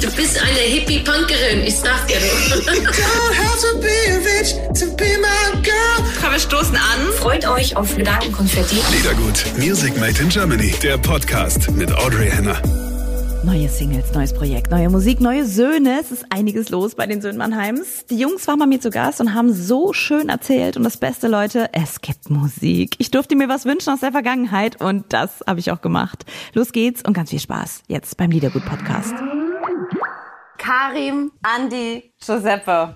Du bist eine Hippie-Punkerin, ich sag dir Komm, wir stoßen an. Freut euch auf Gedankenkonfetti. Liedergut, Music Made in Germany, der Podcast mit Audrey Henner. Neue Singles, neues Projekt, neue Musik, neue Söhne. Es ist einiges los bei den Söhnen Mannheims. Die Jungs waren bei mir zu Gast und haben so schön erzählt. Und das Beste, Leute, es gibt Musik. Ich durfte mir was wünschen aus der Vergangenheit und das habe ich auch gemacht. Los geht's und ganz viel Spaß jetzt beim Liedergut Podcast. Karim, Andi, Giuseppe.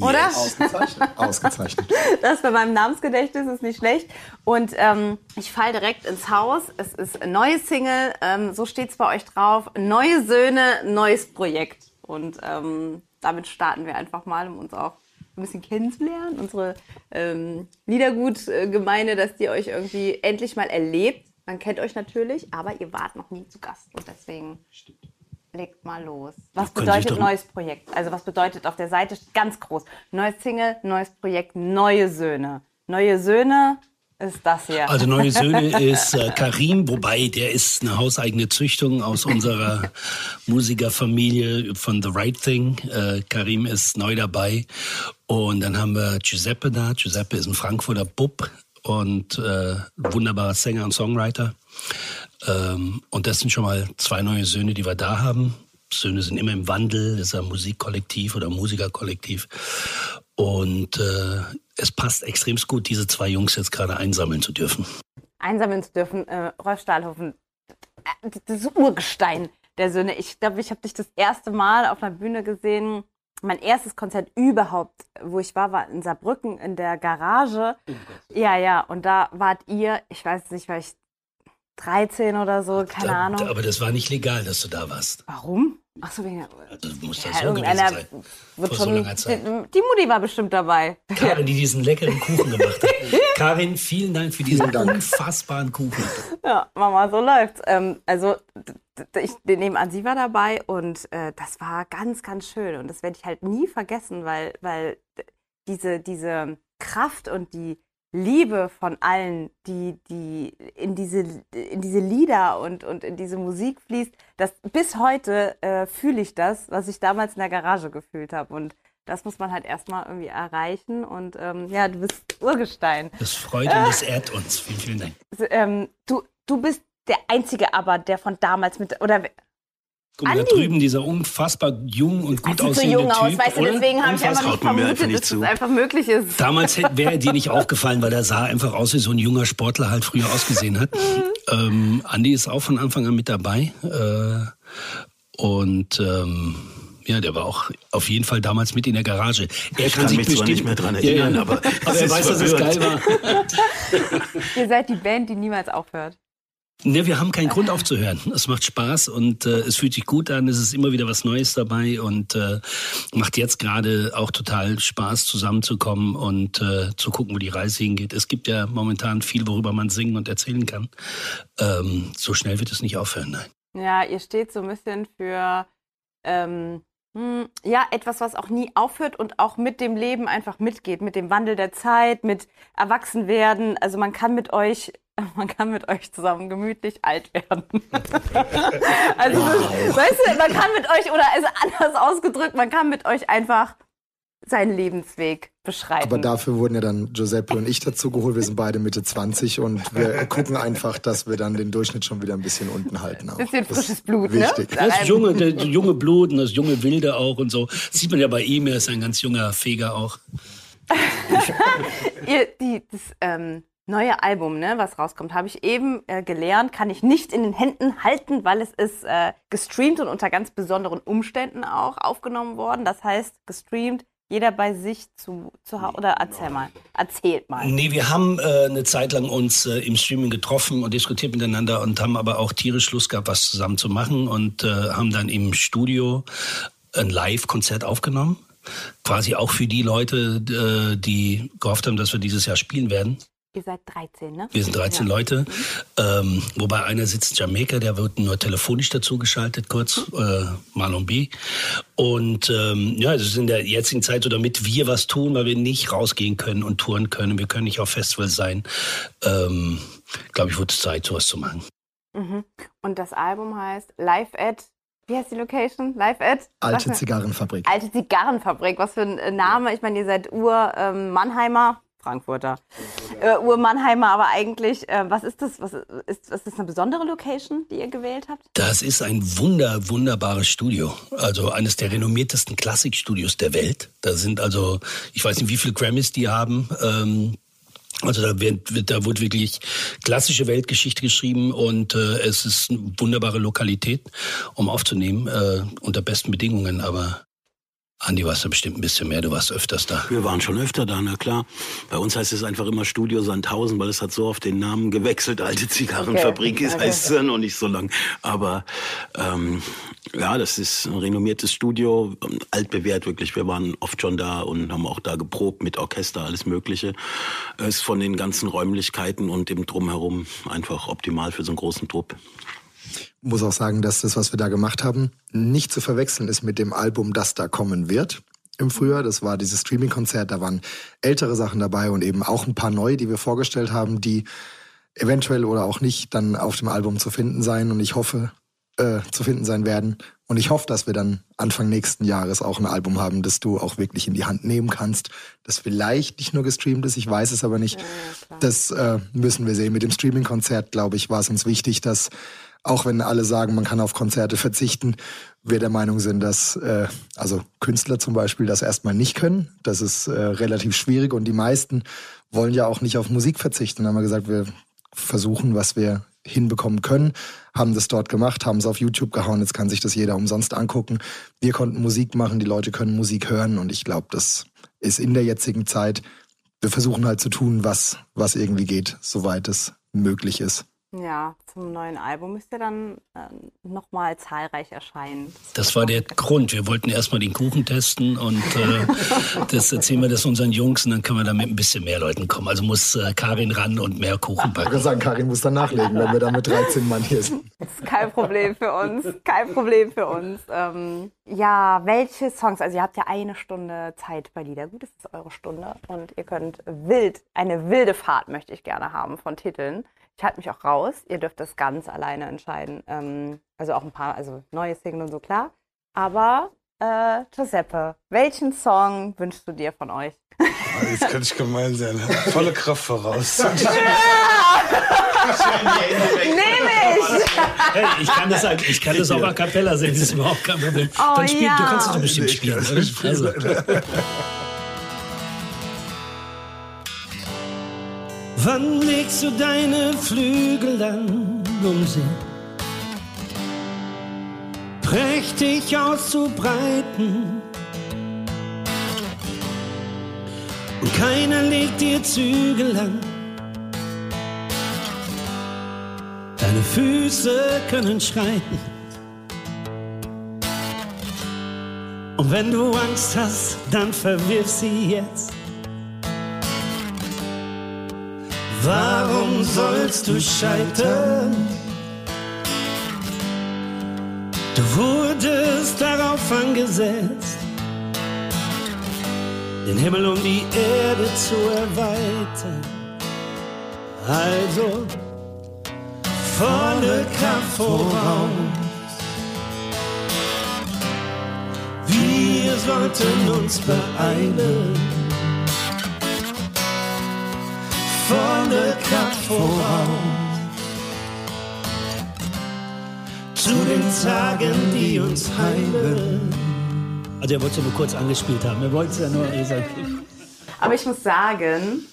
Oder? Ausgezeichnet. Ausgezeichnet. Das bei meinem Namensgedächtnis ist nicht schlecht. Und ähm, ich falle direkt ins Haus. Es ist eine neue Single, ähm, so steht's bei euch drauf. Neue Söhne, neues Projekt. Und ähm, damit starten wir einfach mal, um uns auch ein bisschen kennenzulernen. Unsere ähm, Liedergut-Gemeinde, dass die euch irgendwie endlich mal erlebt. Man kennt euch natürlich, aber ihr wart noch nie zu Gast. Und deswegen legt mal los. Was bedeutet neues Projekt? Also was bedeutet auf der Seite ganz groß? Neues Single, neues Projekt, neue Söhne. Neue Söhne ist das hier. Also neue Söhne ist äh, Karim, wobei der ist eine hauseigene Züchtung aus unserer Musikerfamilie von The Right Thing. Äh, Karim ist neu dabei. Und dann haben wir Giuseppe da. Giuseppe ist ein Frankfurter Bub und äh, wunderbarer Sänger und Songwriter. Ähm, und das sind schon mal zwei neue Söhne, die wir da haben. Söhne sind immer im Wandel, das ist ein Musikkollektiv oder Musikerkollektiv. Und äh, es passt extrem gut, diese zwei Jungs jetzt gerade einsammeln zu dürfen. Einsammeln zu dürfen. Äh, Rolf Stahlhofen, das Urgestein der Söhne. Ich glaube, ich habe dich das erste Mal auf einer Bühne gesehen. Mein erstes Konzert überhaupt, wo ich war, war in Saarbrücken in der Garage. Ja, ja, und da wart ihr, ich weiß nicht, war ich 13 oder so, keine da, Ahnung. Aber das war nicht legal, dass du da warst. Warum? Ach so, wegen Also muss ja, das so gewesen sein. Vor so langer Zeit. die, die Mutti war bestimmt dabei. Karin, die diesen leckeren Kuchen gemacht hat. Karin, vielen Dank für diesen Dank. unfassbaren Kuchen. Ja, Mama, so läuft's. Ähm, also, ich nehme an, sie war dabei und äh, das war ganz, ganz schön. Und das werde ich halt nie vergessen, weil, weil diese, diese Kraft und die Liebe von allen, die, die in diese, in diese Lieder und, und in diese Musik fließt, das bis heute äh, fühle ich das, was ich damals in der Garage gefühlt habe. Und das muss man halt erstmal irgendwie erreichen. Und ähm, ja, du bist Urgestein. Das freut und das ehrt uns. Vielen, vielen Dank. Ähm, du, du bist der Einzige aber, der von damals mit, oder Guck mal, da Andi. drüben dieser unfassbar jung und gut sieht so aussehende jung aus, Typ. weißt du, deswegen habe ich einfach nicht einfach vermutet, nicht dass zu. das einfach möglich ist. Damals wäre dir nicht aufgefallen, weil er sah einfach aus, wie so ein junger Sportler halt früher ausgesehen hat. ähm, Andi ist auch von Anfang an mit dabei. Äh, und ähm, ja, der war auch auf jeden Fall damals mit in der Garage. Er Ich kann mich zwar nicht mehr dran erinnern, aber aber es er weiß, dass es geil war. Ihr seid die Band, die niemals aufhört. Ne, wir haben keinen Grund aufzuhören. Es macht Spaß und äh, es fühlt sich gut an. Es ist immer wieder was Neues dabei und äh, macht jetzt gerade auch total Spaß, zusammenzukommen und äh, zu gucken, wo die Reise hingeht. Es gibt ja momentan viel, worüber man singen und erzählen kann. Ähm, so schnell wird es nicht aufhören. Nein. Ja, ihr steht so ein bisschen für ähm, hm, ja, etwas, was auch nie aufhört und auch mit dem Leben einfach mitgeht, mit dem Wandel der Zeit, mit Erwachsenwerden. Also man kann mit euch, man kann mit euch zusammen gemütlich alt werden. also, weißt du, man kann mit euch, oder also anders ausgedrückt, man kann mit euch einfach seinen Lebensweg beschreiten. Aber dafür wurden ja dann Giuseppe und ich dazu geholt. Wir sind beide Mitte 20 und wir gucken einfach, dass wir dann den Durchschnitt schon wieder ein bisschen unten halten. Auch. Bisschen Das ist frisches Blut, ne? wichtig. Das junge, der junge Blut und das junge Wilde auch und so. Das sieht man ja bei ihm, er ist ein ganz junger Feger auch. Ihr, die, das ähm, neue Album, ne, was rauskommt, habe ich eben äh, gelernt, kann ich nicht in den Händen halten, weil es ist äh, gestreamt und unter ganz besonderen Umständen auch aufgenommen worden. Das heißt, gestreamt, jeder bei sich zu, zu Hause. Oder erzähl mal. Erzählt mal. Nee, wir haben äh, eine Zeit lang uns äh, im Streaming getroffen und diskutiert miteinander und haben aber auch tierisch Lust gehabt, was zusammen zu machen und äh, haben dann im Studio ein Live-Konzert aufgenommen. Quasi auch für die Leute, äh, die gehofft haben, dass wir dieses Jahr spielen werden. Ihr seid 13, ne? Wir sind 13 Ja. Leute, ähm, wobei einer sitzt in Jamaika, der wird nur telefonisch dazugeschaltet, kurz, äh, Marlon B. Und ähm, ja, es ist in der jetzigen Zeit so, damit wir was tun, weil wir nicht rausgehen können und touren können. Wir können nicht auf Festivals sein. Ähm, Glaube ich, wird es Zeit, sowas zu machen. Mhm. Und das Album heißt Live at Wie heißt die Location? Live at? Alte Zigarrenfabrik. Alte Zigarrenfabrik. Was für ein äh, Name. Ich meine, ihr seid Ur-Mannheimer. Frankfurter. Äh, Ur-Mannheimer, aber eigentlich, äh, was ist das? Was ist, ist das eine besondere Location, die ihr gewählt habt? Das ist ein wunder, wunderbares Studio. Also eines der renommiertesten Klassikstudios der Welt. Da sind also, ich weiß nicht, wie viele Grammys die haben. Ähm, also da wird, wird, da wird wirklich klassische Weltgeschichte geschrieben und äh, es ist eine wunderbare Lokalität, um aufzunehmen, äh, unter besten Bedingungen. Aber Andi, warst du bestimmt ein bisschen mehr, du warst öfters da. Wir waren schon öfter da, na klar. Bei uns heißt es einfach immer Studio Sandhausen, weil es hat so oft den Namen gewechselt. Alte Zigarrenfabrik Okay, heißt es ja noch nicht so lang. Aber ähm, ja, das ist ein renommiertes Studio, ähm, altbewährt wirklich. Wir waren oft schon da und haben auch da geprobt mit Orchester, alles Mögliche. Es ist von den ganzen Räumlichkeiten und dem Drumherum einfach optimal für so einen großen Trupp. Muss auch sagen, dass das, was wir da gemacht haben, nicht zu verwechseln ist mit dem Album, das da kommen wird im Frühjahr. Das war dieses Streaming-Konzert, da waren ältere Sachen dabei und eben auch ein paar neue, die wir vorgestellt haben, die eventuell oder auch nicht dann auf dem Album zu finden sein und ich hoffe, äh, zu finden sein werden. Und ich hoffe, dass wir dann Anfang nächsten Jahres auch ein Album haben, das du auch wirklich in die Hand nehmen kannst, das vielleicht nicht nur gestreamt ist, ich weiß es aber nicht. das äh, müssen wir sehen. Mit dem Streaming-Konzert, glaube ich, war es uns wichtig, dass auch wenn alle sagen, man kann auf Konzerte verzichten, wir der Meinung sind, dass äh, also Künstler zum Beispiel das erstmal nicht können. Das ist äh, relativ schwierig und die meisten wollen ja auch nicht auf Musik verzichten. Dann haben wir gesagt, wir versuchen, was wir hinbekommen können, haben das dort gemacht, haben es auf YouTube gehauen, jetzt kann sich das jeder umsonst angucken. Wir konnten Musik machen, die Leute können Musik hören und ich glaube, das ist in der jetzigen Zeit, wir versuchen halt zu tun, was, was irgendwie geht, soweit es möglich ist. Ja, zum neuen Album müsst ihr dann ähm, nochmal zahlreich erscheinen. Das war der Grund. Wir wollten erstmal den Kuchen testen und äh, das erzählen wir das unseren Jungs und dann können wir da mit ein bisschen mehr Leuten kommen. Also muss äh, Karin ran und mehr Kuchen Ich backen. würde sagen, Karin muss dann nachlegen, wenn wir da mit 13 Mann hier sind. ist kein Problem für uns. Kein Problem für uns. Ähm, ja, welche Songs? Also ihr habt ja eine Stunde Zeit bei Liedergut. Das ist eure Stunde. Und ihr könnt wild, eine wilde Fahrt möchte ich gerne haben von Titeln. Ich halte mich auch raus. Ihr dürft das ganz alleine entscheiden. Ähm, also auch ein paar, also neue Single und so klar. Aber äh, Giuseppe, welchen Song wünschst du dir von euch? Jetzt könnte ich gemein sein. Volle Kraft voraus. Nehme ich! Hey, ich kann das, ich kann das auch a cappella singen, das ist überhaupt kein Problem. Oh, Dann spiel, ja. Du kannst es doch bestimmt spielen? Also, Wann legst du deine Flügel an, um sie prächtig auszubreiten? Und keiner legt dir Zügel an. Deine Füße können schreiten. Und wenn du Angst hast, dann verwirf sie jetzt. Warum sollst du scheitern? Du wurdest darauf angesetzt, den Himmel um die Erde zu erweitern. Also volle Kraft voraus. Wir sollten uns beeilen. Volle Kraft voraus. Zu den Tagen, die uns heilen. Also er wollte es ja nur kurz angespielt haben. Er wollte es ja nur gesagt. Aber ich muss sagen,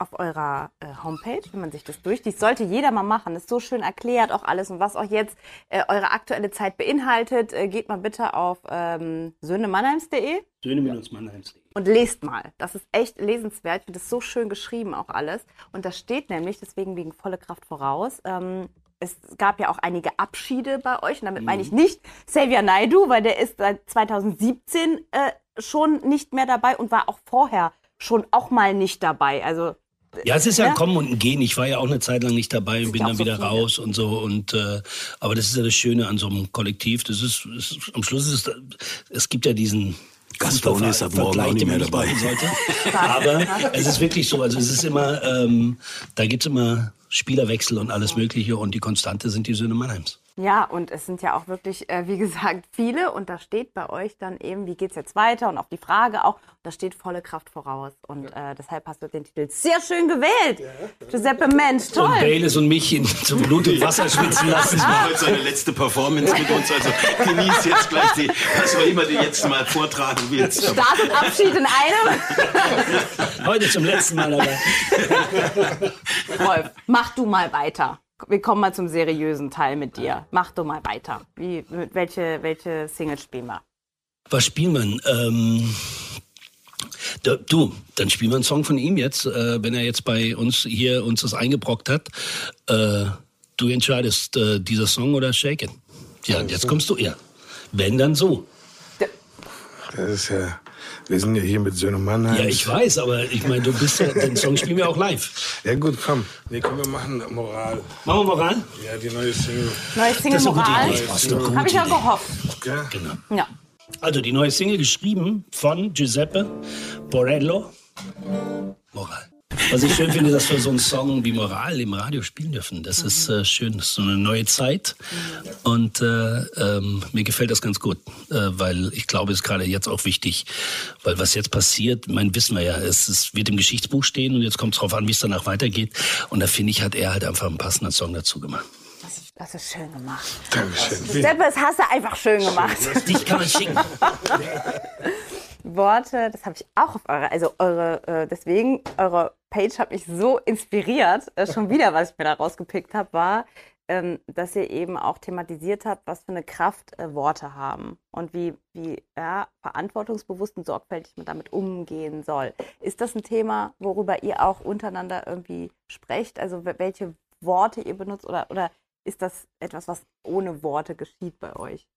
auf eurer äh, Homepage, wenn man sich das durchliest, sollte jeder mal machen. Ist so schön erklärt auch alles und was auch jetzt äh, eure aktuelle Zeit beinhaltet. Äh, geht mal bitte auf ähm, söhnemannheims.de Söhne-Mannheims.de. und lest mal. Das ist echt lesenswert. Ich finde das so schön geschrieben auch alles. Und da steht nämlich, deswegen wegen volle Kraft voraus, ähm, es gab ja auch einige Abschiede bei euch. Und damit meine ich nicht Xavier Naidu, weil der ist seit 2017 äh, schon nicht mehr dabei und war auch vorher schon auch mal nicht dabei. Also Ja, es ist ja Ja? ein Kommen und ein Gehen. Ich war ja auch eine Zeit lang nicht dabei und bin ja dann so wieder viele. raus und so. Und äh, aber das ist ja das Schöne an so einem Kollektiv. Das ist, es ist am Schluss ist es, es gibt ja diesen Gaston ist ab morgen auch nicht mehr dabei. Aber es ist wirklich so. Also es ist immer, ähm, da gibt's immer Spielerwechsel und alles Mögliche und die Konstante sind die Söhne Mannheims. Ja, und es sind ja auch wirklich, äh, wie gesagt, viele. Und da steht bei euch dann eben, wie geht's jetzt weiter? Und auf die Frage auch, da steht volle Kraft voraus. Und äh, deshalb hast du den Titel sehr schön gewählt. Giuseppe Mensch, toll. Und Bayless und mich in, zum Blut und Wasser schwitzen lassen. Das war heute seine letzte Performance mit uns. Also genieß jetzt gleich die, was auch immer du jetzt mal vortragen willst. Start und Abschied in einem. Heute zum letzten Mal dabei. Rolf, mach du mal weiter. Wir kommen mal zum seriösen Teil mit dir. Mach du mal weiter. Wie, mit welche, welche Single spielen wir? Was spielen wir? Ähm, da, du, dann spielen wir einen Song von ihm jetzt, äh, wenn er jetzt bei uns hier uns das eingebrockt hat. Äh, du entscheidest äh, dieser Song oder Shake It. Ja, und jetzt kommst du, ja. Wenn, dann so. Das ist ja, wir sind ja hier mit Söhne Mannheim. Ja, ich weiß, aber ich meine, du bist ja, den Song spielen wir auch live. Ja gut, komm. Nee, komm, wir machen Moral. Machen wir Moral? Ja, die neue Single. Neue Single Das ist eine gute Moral? Habe ich auch Idee. gehofft. Ja? Genau. Ja. Also die neue Single geschrieben von Giuseppe Borello. Moral. Was ich schön finde, dass wir so einen Song wie Moral im Radio spielen dürfen. Das ist äh, schön. Das ist so eine neue Zeit. Und äh, ähm, mir gefällt das ganz gut, äh, weil ich glaube, es ist gerade jetzt auch wichtig, weil was jetzt passiert, mein wissen wir ja, es, es wird im Geschichtsbuch stehen und jetzt kommt es darauf an, wie es danach weitergeht. Und da finde ich, hat er halt einfach einen passenden Song dazu gemacht. Das ist, das ist schön gemacht. Dankeschön. Giuseppe, das hast du einfach schön gemacht. Dich kann man schicken. Worte, das habe ich auch auf eure, also eure, äh, deswegen, eure Page hat mich so inspiriert. Äh, schon wieder, was ich mir da rausgepickt habe, war, ähm, dass ihr eben auch thematisiert habt, was für eine Kraft äh, Worte haben und wie, wie ja, verantwortungsbewusst und sorgfältig man damit umgehen soll. Ist das ein Thema, worüber ihr auch untereinander irgendwie sprecht? Also wel- welche Worte ihr benutzt oder, oder ist das etwas, was ohne Worte geschieht bei euch?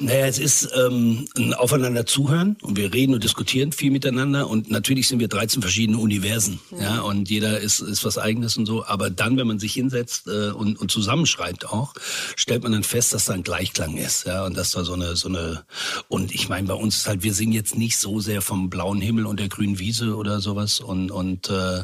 Naja, es ist ähm, ein Aufeinander zuhören und wir reden und diskutieren viel miteinander und natürlich sind wir 13 verschiedene Universen, ja, und jeder ist, ist was eigenes und so, aber dann, wenn man sich hinsetzt äh, und, und zusammenschreibt auch, stellt man dann fest, dass da ein Gleichklang ist, ja, und dass da so eine, so eine, und ich meine, bei uns ist halt, wir singen jetzt nicht so sehr vom blauen Himmel und der grünen Wiese oder sowas und, und äh,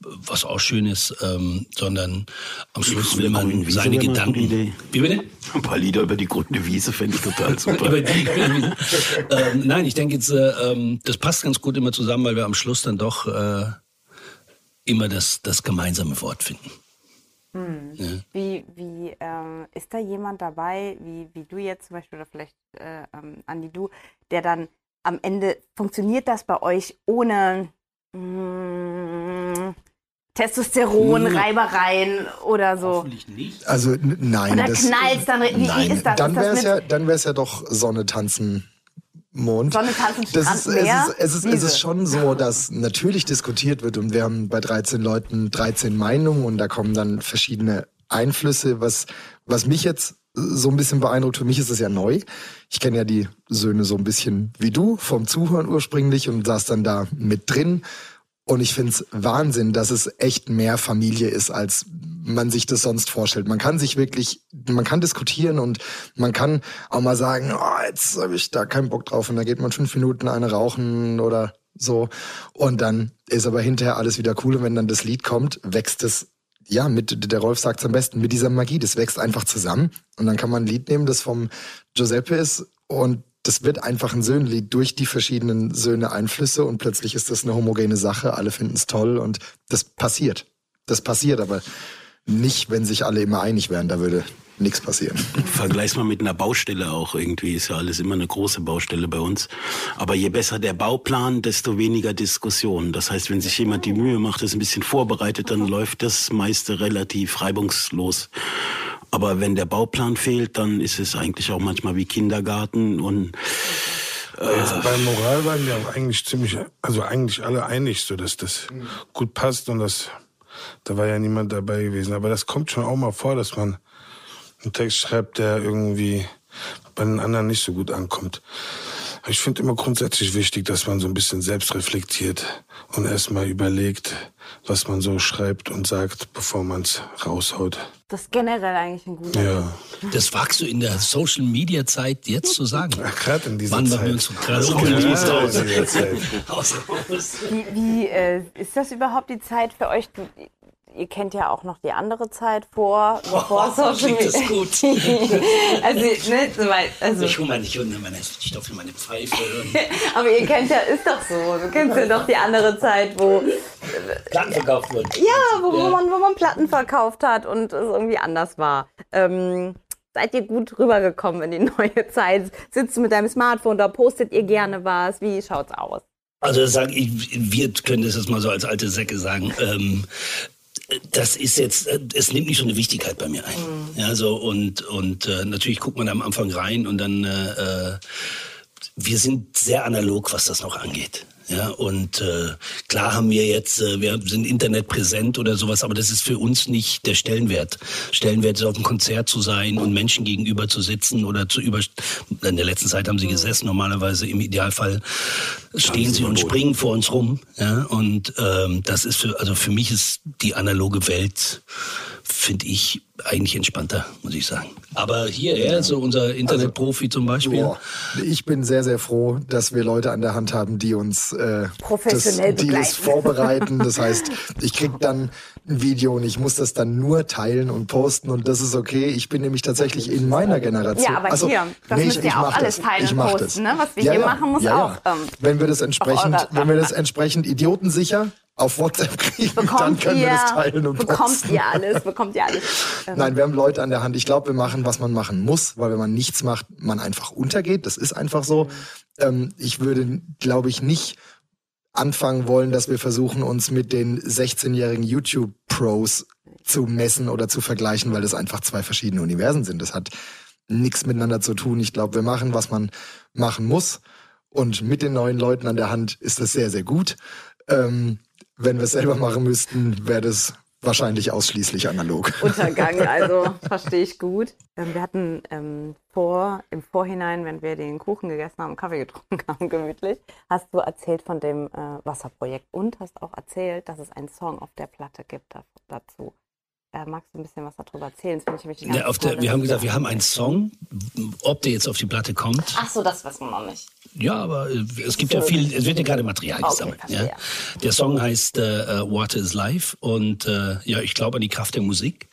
was auch schön ist, ähm, sondern am Schluss will man seine Gedanken. Wie bitte? Ein paar Lieder über die grüne Wiese fände ich total super. Über die, ähm, nein, ich denke jetzt, äh, ähm, das passt ganz gut immer zusammen, weil wir am Schluss dann doch äh, immer das, das gemeinsame Wort finden. Wie, wie ähm, ist da jemand dabei, wie, wie du jetzt zum Beispiel oder vielleicht äh, ähm, Andi du, der dann am Ende funktioniert das bei euch ohne mm, Testosteron, Reibereien oder so? Hoffentlich nicht. Also nein. Oder das, knallt's dann? Wie, wie nein, ist das? dann das wäre es ja, dann wär's ja doch Sonne tanzen. Mond. Sonne, tanzen, das Strand, ist, es, ist, es, ist, es ist schon so, dass natürlich diskutiert wird und wir haben bei 13 Leuten 13 Meinungen und da kommen dann verschiedene Einflüsse. Was, was mich jetzt so ein bisschen beeindruckt, für mich ist es ja neu. Ich kenne ja die Söhne so ein bisschen wie du vom Zuhören ursprünglich und saß dann da mit drin. Und ich find's Wahnsinn, dass es echt mehr Familie ist, als man sich das sonst vorstellt. Man kann sich wirklich, man kann diskutieren und man kann auch mal sagen, oh, jetzt habe ich da keinen Bock drauf und da geht man fünf Minuten eine rauchen oder so. Und dann ist aber hinterher alles wieder cool und wenn dann das Lied kommt, wächst es, ja, mit, der Rolf sagt's am besten, mit dieser Magie. Das wächst einfach zusammen und dann kann man ein Lied nehmen, das vom Giuseppe ist und das wird einfach ein Söhnlied durch die verschiedenen Söhne Einflüsse und plötzlich ist das eine homogene Sache, alle finden es toll und das passiert. Das passiert, aber nicht, wenn sich alle immer einig wären, da würde nichts passieren. Vergleich's mal mit einer Baustelle auch irgendwie. Ist ja alles immer eine große Baustelle bei uns. Aber je besser der Bauplan, desto weniger Diskussion. Das heißt, wenn sich jemand die Mühe macht, das ein bisschen vorbereitet, dann läuft das meiste relativ reibungslos. Aber wenn der Bauplan fehlt, dann ist es eigentlich auch manchmal wie Kindergarten und Also bei Moral waren wir auch eigentlich ziemlich, also eigentlich alle einig, so dass das gut passt und das, da war ja niemand dabei gewesen. Aber das kommt schon auch mal vor, dass man einen Text schreibt, der irgendwie bei den anderen nicht so gut ankommt. Ich finde immer grundsätzlich wichtig, dass man so ein bisschen selbst reflektiert und erstmal überlegt, was man so schreibt und sagt, bevor man es raushaut. Das ist generell eigentlich ein guter Ja, Das wagst du in der Social Media Zeit jetzt zu sagen. gerade in dieser Wann Zeit. machen wir uns Ja, so ja, dieser Zeit. Außer Haus. Wie, wie äh, ist das überhaupt die Zeit für euch? Ihr kennt ja auch noch die andere Zeit vor, Oh, Social klingt das Media. gut. also, ne, so weit, also, Ich hole meine, ich hole meine Stoffe, meine Pfeife. aber ihr kennt ja, ist doch so. Du kennst ja doch die andere Zeit, wo, Platten verkauft wurden. ja, wo, wo, man, wo man Platten verkauft hat und es irgendwie anders war. Ähm, seid ihr gut rübergekommen in die neue Zeit? Sitzt du mit deinem Smartphone da, postet ihr gerne was? Wie schaut's aus? Also sag ich, wir können das jetzt mal so als alte Säcke sagen. Ähm, das ist jetzt, es nimmt nicht so eine Wichtigkeit bei mir ein. Ja, so und und äh, natürlich guckt man am Anfang rein und dann äh, äh, wir sind sehr analog, was das noch angeht. Ja, und äh, klar haben wir jetzt, äh, wir sind Internet präsent oder sowas, aber das ist für uns nicht der Stellenwert. Stellenwert ist auf einem Konzert zu sein und Menschen gegenüber zu sitzen oder zu über. In der letzten Zeit haben sie gesessen. Normalerweise im Idealfall stehen sie und springen vor uns rum. Ja, und ähm, das ist für, also für mich ist die analoge Welt finde ich eigentlich entspannter, muss ich sagen. Aber hier, er, so unser Internetprofi zum Beispiel. Boah, ich bin sehr, sehr froh, dass wir Leute an der Hand haben, die uns äh, Professionell das, die begleiten. das vorbereiten. Das heißt, ich krieg dann ein Video und ich muss das dann nur teilen und posten und das ist okay. Ich bin nämlich tatsächlich in meiner Generation. Ja, aber also, hier, das müsst ihr auch alles das. teilen ich und posten, das. ne? Was wir hier machen, muss auch, ähm, wenn wir das entsprechend, wenn wir das entsprechend idiotensicher auf WhatsApp kriegen, dann Bekommt können ihr, wir das teilen und bekommt posten. ihr alles, bekommt ihr alles. Nein, wir haben Leute an der Hand. Ich glaube, wir machen, was man machen muss, weil wenn man nichts macht, man einfach untergeht. Das ist einfach so. Ähm, ich würde, glaube ich, nicht anfangen wollen, dass wir versuchen, uns mit den 16-jährigen YouTube-Pros zu messen oder zu vergleichen, weil das einfach zwei verschiedene Universen sind. Das hat nichts miteinander zu tun. Ich glaube, wir machen, was man machen muss. Und mit den neuen Leuten an der Hand ist das sehr, sehr gut. Ähm, wenn wir es selber machen müssten, wäre das wahrscheinlich ausschließlich analog. Untergang, also verstehe ich gut. Ähm, wir hatten ähm, vor, im Vorhinein, wenn wir den Kuchen gegessen haben, Kaffee getrunken haben, gemütlich, hast du erzählt von dem äh, Wasserprojekt und hast auch erzählt, dass es einen Song auf der Platte gibt da, dazu. Äh, magst du ein bisschen was darüber erzählen? Das ich Ja, auf der, wir haben gesagt, wir haben einen Song. Ob der jetzt auf die Platte kommt, Ach so, das wissen wir noch nicht. Ja, aber äh, es gibt ja viel, es wird ja gerade Material Okay, gesammelt. ja. verstehe. Der Song heißt äh, äh, Water is Life und äh, ja, ich glaube an die Kraft der Musik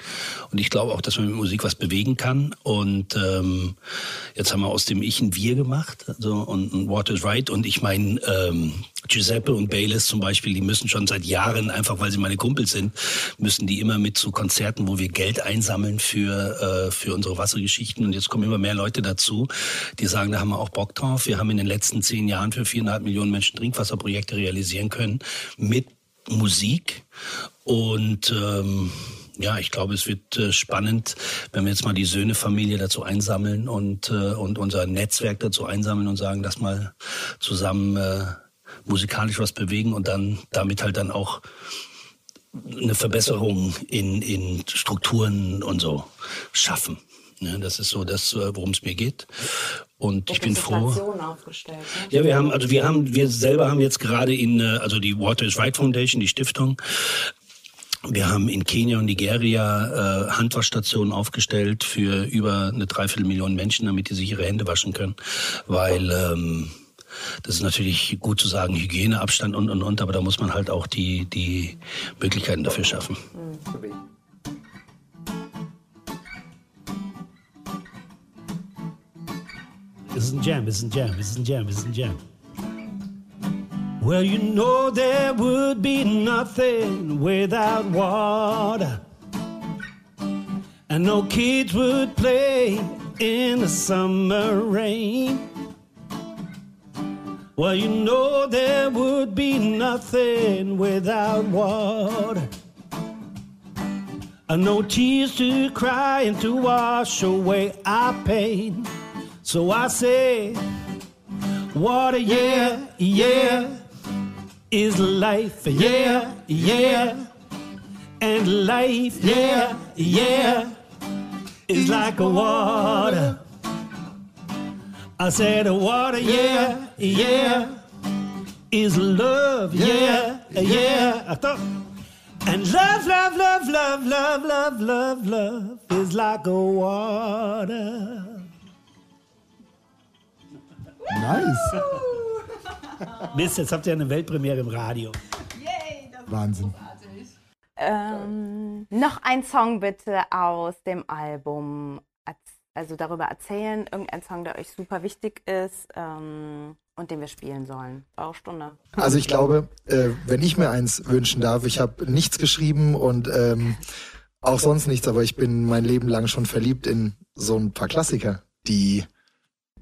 und ich glaube auch, dass man mit Musik was bewegen kann und ähm, jetzt haben wir aus dem Ich ein Wir gemacht also, und, und Water is Right und ich meine, ähm, Giuseppe und Baylis zum Beispiel, die müssen schon seit Jahren, einfach weil sie meine Kumpels sind, müssen die immer mit zu Konzerten, wo wir Geld einsammeln für, äh, für unsere Wassergeschichten. Und jetzt kommen immer mehr Leute dazu, die sagen, da haben wir auch Bock drauf. Wir haben in den letzten zehn Jahren für viereinhalb Millionen Menschen Trinkwasserprojekte realisieren können mit Musik. Und ähm, ja, ich glaube, es wird äh, spannend, wenn wir jetzt mal die Söhne-Familie dazu einsammeln und, äh, und unser Netzwerk dazu einsammeln und sagen, lass mal zusammen äh, musikalisch was bewegen und dann damit halt dann auch eine Verbesserung in, in Strukturen und so schaffen. Ja, das ist so das, äh, worum es mir geht. Und ich bin froh. Station aufgestellt. Ne? Ja, wir haben, also wir haben, wir selber haben jetzt gerade in, äh, also die Water is Right Foundation, die Stiftung, wir haben in Kenia und Nigeria äh, Handwaschstationen aufgestellt für über eine Dreiviertelmillion Menschen, damit die sich ihre Hände waschen können. Weil ähm, das ist natürlich gut zu sagen, Hygieneabstand und und und, aber da muss man halt auch die, die Möglichkeiten dafür schaffen. This is jam, this is jam, this is jam, this is jam. Well, you know there would be nothing without water. And no kids would play in the summer rain. Well, you know there would be nothing without water. And no tears to cry and to wash away our pain. So I say, water, yeah, yeah, is life, yeah, yeah. And life, yeah, yeah, is like a water. I said, water, yeah, yeah, is love, yeah, yeah. I thought, and love, love, love, love, love, love, love, love is like a water. Nice. Mist, jetzt habt ihr eine Weltpremiere im Radio. Wahnsinn. Ähm, Noch ein Song bitte aus dem Album. Also darüber erzählen, irgendein Song, der euch super wichtig ist ähm, und den wir spielen sollen. Eure Stunde. Also ich glaube, äh, wenn ich mir eins wünschen darf, ich habe nichts geschrieben und ähm, auch sonst nichts, aber ich bin mein Leben lang schon verliebt in so ein paar Klassiker, die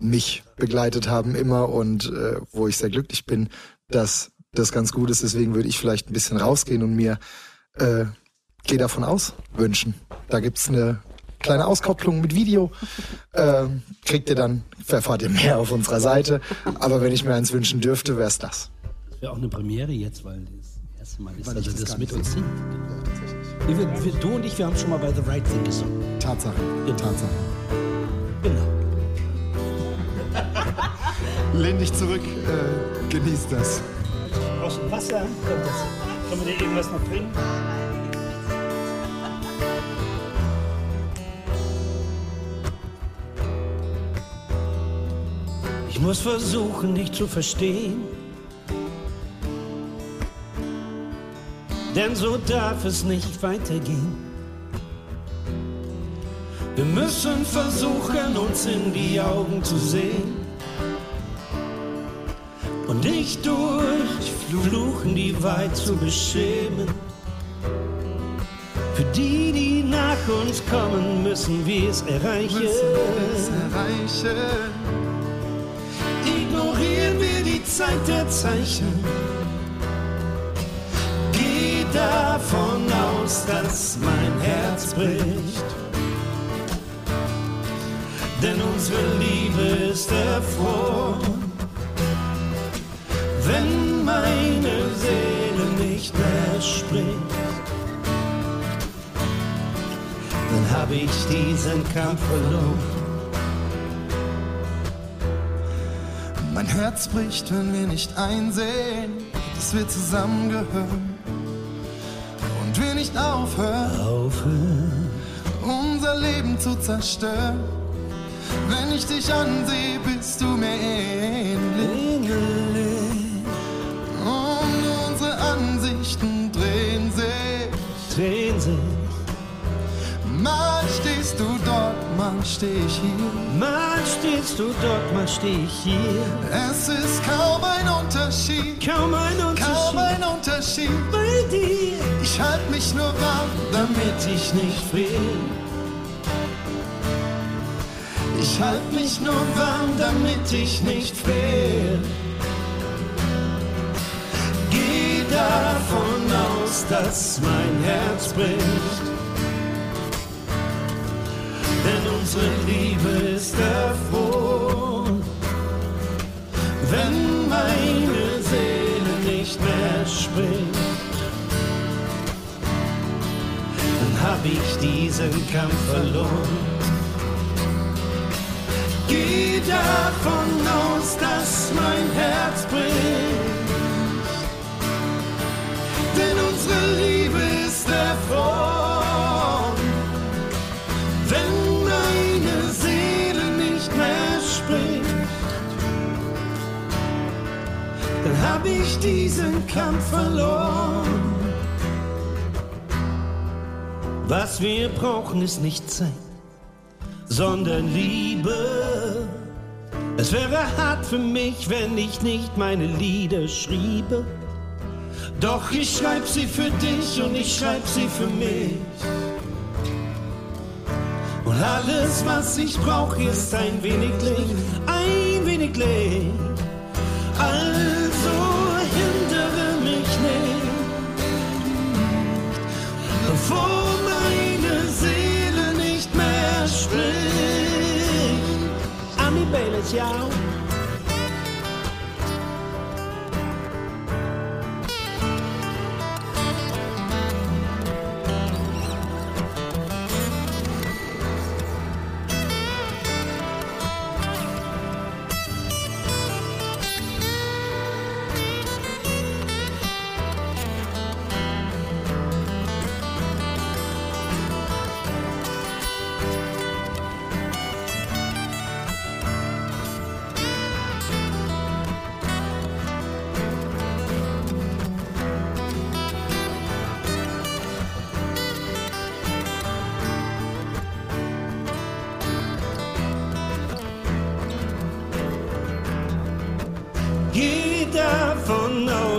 mich begleitet haben immer und äh, wo ich sehr glücklich bin, dass das ganz gut ist. Deswegen würde ich vielleicht ein bisschen rausgehen und mir äh, Geh davon aus wünschen. Da gibt's eine kleine Auskopplung mit Video. Ähm, kriegt ihr dann, erfahrt ihr mehr auf unserer Seite. Aber wenn ich mir eins wünschen dürfte, wär's das. Das wäre auch eine Premiere jetzt, weil das erste Mal ist, Weil dass ich er das das mit uns singt. Nee, wir, wir, du und ich, wir haben schon mal bei The Right Thing gesungen. Tatsache. Ja. Tatsache. Genau. Lehn dich zurück, äh, genieß das. Brauchst du Wasser? Kommt das? Können wir dir irgendwas noch bringen? Ich muss versuchen, dich zu verstehen. Denn so darf es nicht weitergehen. Wir müssen versuchen, uns in die Augen zu sehen und nicht durch Fluchen die Wahrheit zu beschämen. Für die, die nach uns kommen, müssen wir es erreichen. Ignorieren wir die Zeit der Zeichen. Geh davon aus, dass mein Herz bricht. Denn unsere Liebe ist erfroren. Wenn meine Seele nicht mehr spricht, dann habe ich diesen Kampf verloren. Mein Herz bricht, wenn wir nicht einsehen, dass wir zusammengehören. Und wir nicht aufhören, Aufhören. unser Leben zu zerstören. Wenn ich dich ansehe, bist du mir ähnlich. Ansichten drehen sich. Drehen sich. Mal stehst du dort, mal steh ich hier. Mal stehst du dort, mal steh ich hier. Es ist kaum ein Unterschied, Kaum ein kaum Unterschied ein Unterschied. bei dir, Ich halte mich nur warm, damit ich nicht friere. ich halte mich nur warm, damit ich nicht friere. Davon aus, dass mein Herz bricht. Denn unsere Liebe ist erfroren. Wenn meine Seele nicht mehr spricht, dann hab ich diesen Kampf verloren. Geh davon aus, dass mein Herz bricht. Diesen Kampf verloren. Was wir brauchen, ist nicht Zeit sondern Liebe. Es wäre hart für mich, wenn ich nicht meine Lieder schriebe. Doch ich schreib sie für dich und ich schreib sie für mich. Und alles, was ich brauch, ist ein wenig Licht, ein wenig Licht. Also bevor meine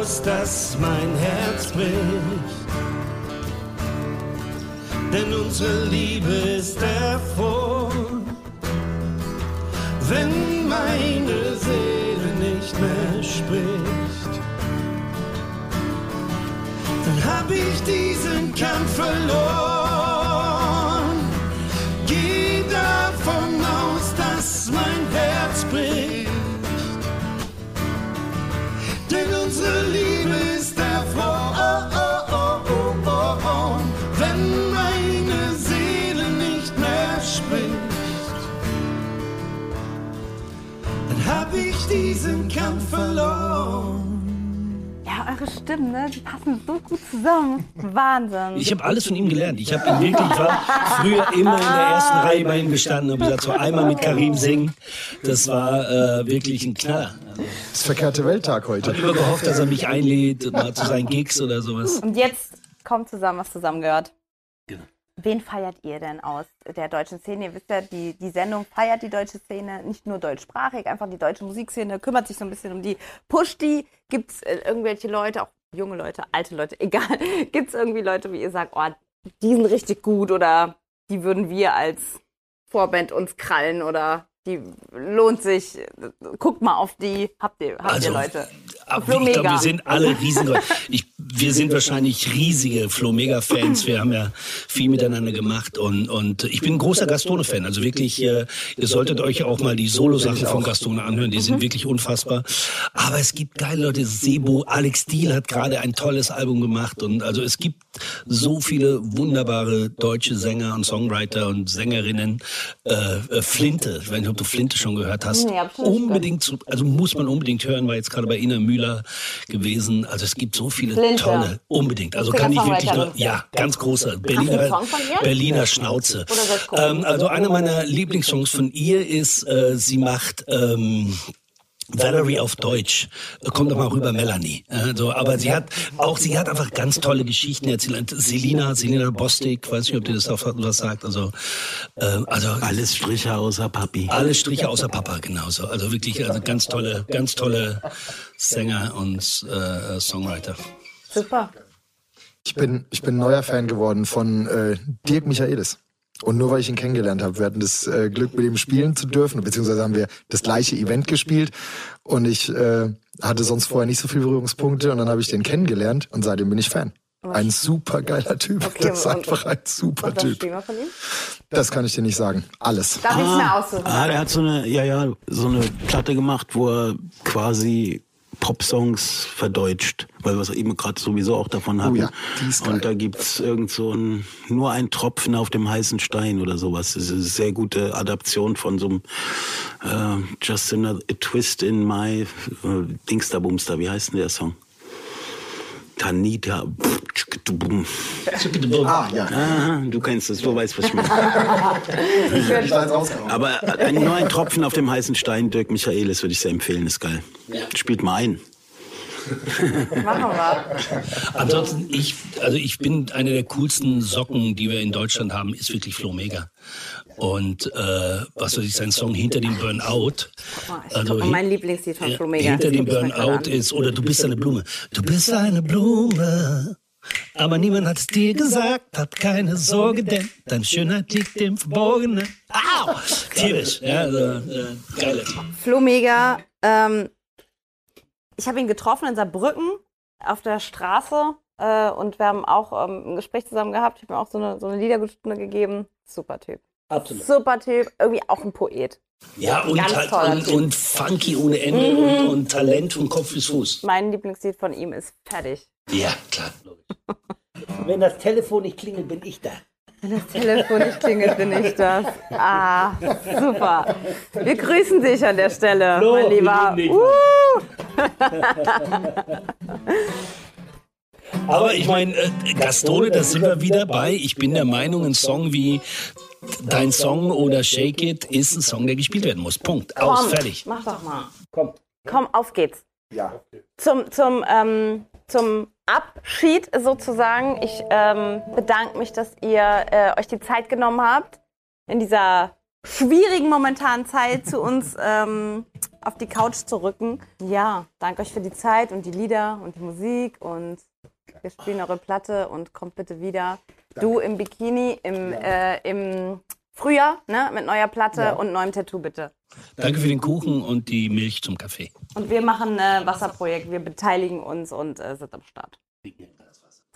aus, dass mein Herz bricht. Denn unsere Liebe ist erfroren. Wenn meine Seele nicht mehr spricht, dann hab ich diesen Kampf verloren. Diesen Kampf verloren. Ja, eure Stimmen, ne? Die passen so gut zusammen. Wahnsinn. Ich habe alles von ihm gelernt. Ich habe ihn wirklich, ich war früher immer in der ersten Reihe bei ihm gestanden und gesagt, so einmal mit Karim singen, das war äh, wirklich ein Knaller. Das ist verkehrte Welttag heute. Ich habe immer gehofft, dass er mich einlädt, mal zu seinen Gigs oder sowas. Und jetzt kommt zusammen, was zusammengehört. Genau. Wen feiert ihr denn aus der deutschen Szene? Ihr wisst ja, die, die Sendung feiert die deutsche Szene, nicht nur deutschsprachig, einfach die deutsche Musikszene, kümmert sich so ein bisschen um die, pusht die. Gibt es äh, irgendwelche Leute, auch junge Leute, alte Leute, egal, gibt es irgendwie Leute, wie ihr sagt, oh, die sind richtig gut oder die würden wir als Vorband uns krallen oder die lohnt sich, guckt mal auf die, habt ihr, habt Also, ihr Leute? Aber Flo ich glaube, Mega. wir sind alle riesige. Ich, wir sind wahrscheinlich riesige Flo-Mega-Fans. Wir haben ja viel miteinander gemacht und, und ich bin ein großer Gastone-Fan. Also wirklich, äh, ihr solltet euch auch mal die Solo-Sachen von Gastone anhören. Die sind wirklich unfassbar. Aber es gibt geile Leute. Sebo, Alex Diel hat gerade ein tolles Album gemacht und also es gibt so viele wunderbare deutsche Sänger und Songwriter und Sängerinnen. Äh, äh, Flinte, nicht, ob du Flinte schon gehört hast. Nee, unbedingt, zu, also muss man unbedingt hören, war jetzt gerade bei Ina Müller gewesen. Also es gibt so viele Flinte. tolle, unbedingt. Also kann ich wirklich nur, ja, ganz großer Berliner? Berliner Schnauze. Ähm, also einer meiner Lieblingssongs von ihr ist, äh, sie macht ähm, Valerie auf Deutsch. Kommt doch mal rüber, Melanie. Also, aber sie hat auch, sie hat einfach ganz tolle Geschichten erzählt. Selina, Selina Bostik, weiß nicht, ob dir das auch was sagt. Also, äh, also Alles Striche außer Papi. alle Striche außer Papa, genauso. Also wirklich, also ganz tolle, ganz tolle Sänger und äh, Songwriter. Super. Ich bin, ich bin neuer Fan geworden von äh, Dirk Michaelis. Und nur weil ich ihn kennengelernt habe, wir hatten das äh, Glück, mit ihm spielen zu dürfen, beziehungsweise haben wir das gleiche Event gespielt. Und ich äh, hatte sonst vorher nicht so viele Berührungspunkte und dann habe ich den kennengelernt und seitdem bin ich Fan. Ein super geiler Typ. Okay, das ist einfach ein super Und was Typ. wir von ihm? Das kann ich dir nicht sagen. Alles. Darf ich mir aussuchen? Ah, der hat so eine, ja, ja, so eine Platte gemacht, wo er quasi Popsongs verdeutscht, weil wir es eben gerade sowieso auch davon hatten. Oh ja, die ist geil. Und da gibt's irgend so ein, nur ein Tropfen auf dem heißen Stein oder sowas. Das ist eine sehr gute Adaption von so einem äh, Just a Twist in My äh, Dingsterbumster. Wie heißt denn der Song? Tanita. Ah, ja. Ah, du kennst es, du weißt, was ich meine. Ich werde rausgehauen. Aber nur ein Tropfen auf dem heißen Stein, Dirk Michaelis, würde ich sehr empfehlen, ist geil. Spielt mal ein. Machen wir. Ansonsten, ich, also ich bin eine der coolsten Socken, die wir in Deutschland haben, ist wirklich Flo Mega. Und äh, was weiß ich, sein Song Hinter dem Burnout. Ich Also hin- mein Lieblingslied von Flo Mega. Hinter dem Burnout ist, oder du bist eine Blume. Du bist eine Blume. Aber niemand hat es dir gesagt, hab keine Sorge, denn deine Schönheit liegt im Verborgenen. Au! Tierisch, ja, also, äh, geile. Flo Mega, ähm, ich habe ihn getroffen in Saarbrücken auf der Straße äh, und wir haben auch ähm, ein Gespräch zusammen gehabt. Ich habe ihm auch so eine, so eine Liederstunde gegeben. Super Typ. Absolut. Super Typ, irgendwie auch ein Poet. Ja, und, halt, und, und funky ohne Ende und, und Talent von Kopf bis Fuß. Mein Lieblingslied von ihm ist Fertig. Ja, klar. Wenn das Telefon nicht klingelt, bin ich da. Wenn das Telefon nicht klingelt, bin ich das. Ah, super. Wir grüßen dich an der Stelle, Flo, mein Lieber. Uh, Aber ich meine, äh, Gastone, da sind wir wieder bei. Ich bin der Meinung, ein Song wie Dein Song oder Shake It ist ein Song, der gespielt werden muss. Punkt. Aus, komm, fertig. Mach doch mal. Komm. Komm, auf geht's. Ja. Zum, zum, ähm, zum Abschied sozusagen. Ich ähm, bedanke mich, dass ihr äh, euch die Zeit genommen habt, in dieser schwierigen momentanen Zeit zu uns ähm, auf die Couch zu rücken. Ja, danke euch für die Zeit und die Lieder und die Musik und wir spielen eure Platte und kommt bitte wieder. Du im Bikini im, äh, im Frühjahr, ne, mit neuer Platte und neuem Tattoo bitte. Danke für den Kuchen und die Milch zum Kaffee. Und wir machen ein Wasserprojekt, wir beteiligen uns und äh, sind am Start.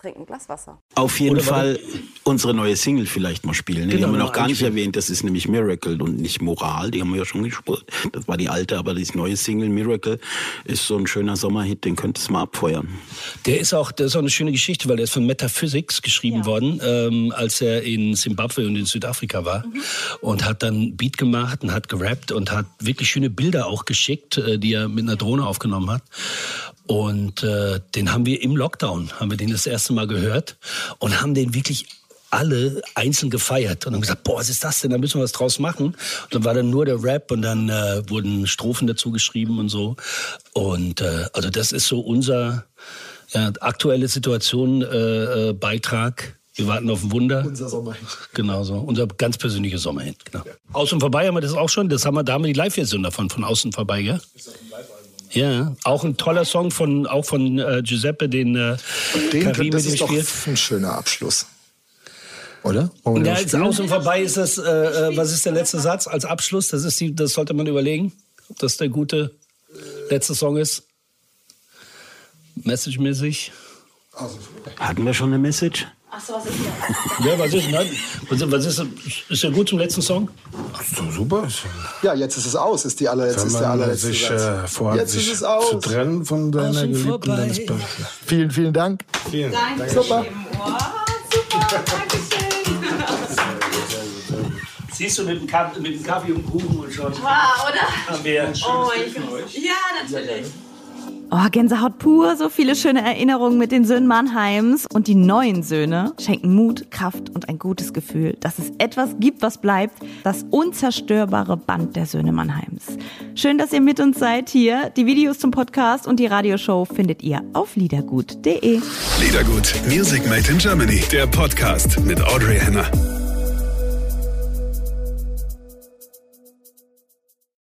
Trinken ein Glas Wasser. Auf jeden Oder Fall unsere neue Single vielleicht mal spielen. ne? Die Genau, haben wir noch gar nicht erwähnt. Das ist nämlich Miracle und nicht Moral. Die haben wir ja schon gespielt. Das war die alte, aber das neue Single Miracle ist so ein schöner Sommerhit. Den könntest du mal abfeuern. Der ist auch, der ist auch eine schöne Geschichte, weil der ist von Metaphysics geschrieben worden, ähm, als er in Zimbabwe und in Südafrika war und hat dann Beat gemacht und hat gerappt und hat wirklich schöne Bilder auch geschickt, äh, die er mit einer Drohne aufgenommen hat. Und äh, den haben wir im Lockdown, haben wir den das erste Mal gehört und haben den wirklich alle einzeln gefeiert und haben gesagt, boah, was ist das denn? Da müssen wir was draus machen. Und dann war dann nur der Rap und dann äh, wurden Strophen dazu geschrieben und so. Und äh, also das ist so unser ja, aktuelle Situation äh, äh, Beitrag. Wir warten auf ein Wunder. Unser Sommerhit. Genau so. Unser ganz persönlicher Sommerhit. Genau. Außen vorbei haben wir das auch schon. Das haben wir, da haben wir die Live-Version davon, von Außen vorbei, gell? Ja, auch ein toller Song von, auch von äh, Giuseppe, den äh, Den, Karim das ist doch spielt. ein schöner Abschluss. Oder? Wollen Ja, jetzt spielen? außen vorbei ist das, äh, äh, was ist der letzte Satz als Abschluss? Das ist die, das sollte man überlegen, ob das der gute letzte Song ist. Message-mäßig. Hatten wir schon eine Message? Achso, was ist das? Ja, was ist, nein, was, ist, ist der gut zum letzten Song? So super. Ja, jetzt ist es aus. Ist die allerletzte, Wenn ist der allerletzte sich Satz. äh, vorhat, Jetzt ist sich es aus. zu trennen von deiner Geliebten, ist. Vielen, vielen Dank. Vielen Dank. Super. super, Dankeschön. Siehst du mit dem, Kaffee, mit dem Kaffee und Kuchen und schon Wow, oder? haben wir ein schönes Oh, ich, von euch. ja, natürlich. Oh, Gänsehaut pur, so viele schöne Erinnerungen mit den Söhnen Mannheims. Und die neuen Söhne schenken Mut, Kraft und ein gutes Gefühl, dass es etwas gibt, was bleibt. Das unzerstörbare Band der Söhne Mannheims. Schön, dass ihr mit uns seid hier. Die Videos zum Podcast und die Radioshow findet ihr auf liedergut.de. Liedergut, Music Made in Germany, der Podcast mit Audrey Henner.